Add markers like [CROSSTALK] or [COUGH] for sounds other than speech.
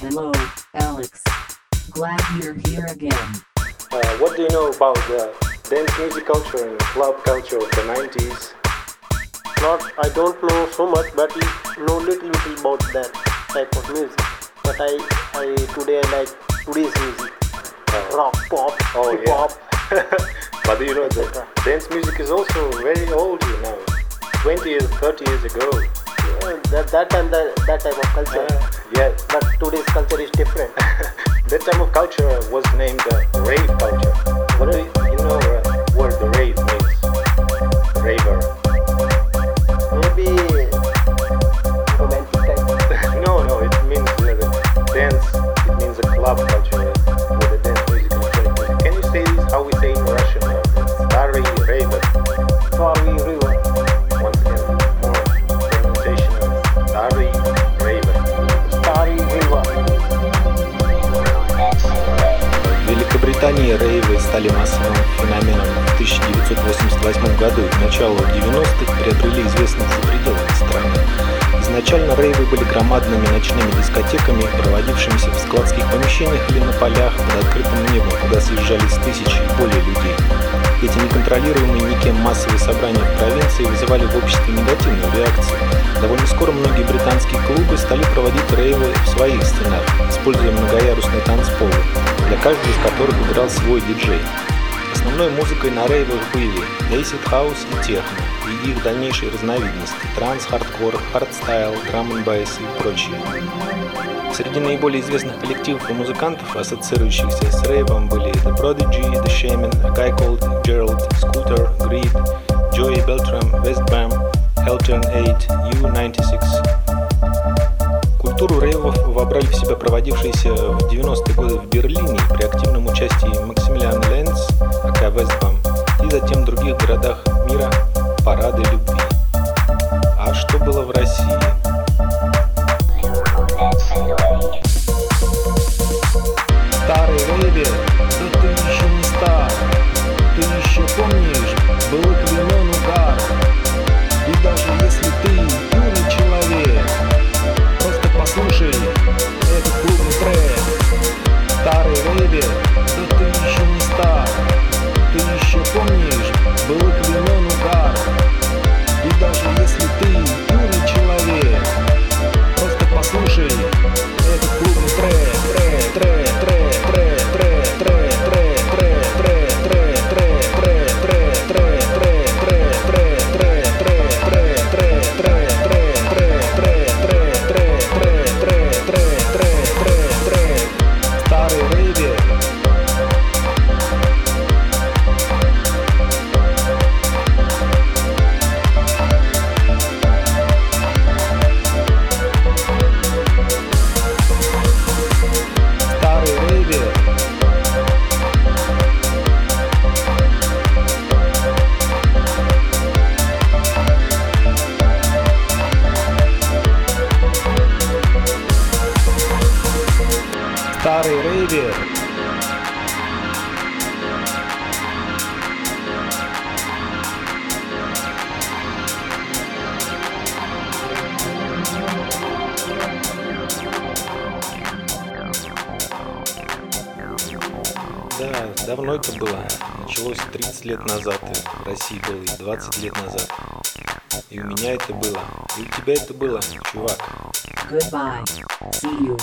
Hello, Alex. Glad you're here again. Uh, what do you know about the dance music culture and club culture of the 90s? Not, I don't know so much, but I know little little about that type of music. But I, I today I like today's music, rock, pop, Oh, hip yeah. hop. [LAUGHS] But you know, the dance music is also very old, you know. 20 years, 30 years ago. That that time that, that type of culture. Uh, yeah, But today's culture is different. [LAUGHS] that type of culture was named uh, rave culture. What do you, you know uh, what the rave means? Raver. Maybe romantic type. [LAUGHS] no, no, it means uh, dance. It means a club culture В Великобритании рейвы стали массовым феноменом в 1988 году и к началу 90-х приобрели известность за пределами страны. Изначально рейвы были громадными ночными дискотеками, проводившимися в складских помещениях или на полях под открытым небом, куда съезжались тысячи и более людей. Эти неконтролируемые никем массовые собрания в провинции вызывали в обществе негативную реакцию. Довольно скоро многие британские клубы стали проводить рейвы в своих стенах, используя многоярусные танцполы, для каждого из которых играл свой диджей. Основной музыкой на рейвах были acid house и техно, и их дальнейшие разновидности – транс, хардкор, хардстайл, драм н и прочие. Среди наиболее известных коллективов и музыкантов, ассоциирующихся с рейвом, были The Prodigy, The Shamen, A Guy Called Gerald, Scooter, Grid, Joey Beltram, Westbam, Altern 8, U96. Культуру рейвов вобрали в себя проводившиеся в 90-е годы в Берлине при активном участии Максимилиан Ленц, АК Вестбам, Старый рейвер. Да, давно это было. Началось 30 лет назад, в России было и 20 лет назад. И у меня это было, и у тебя это было, чувак. Goodbye. See you.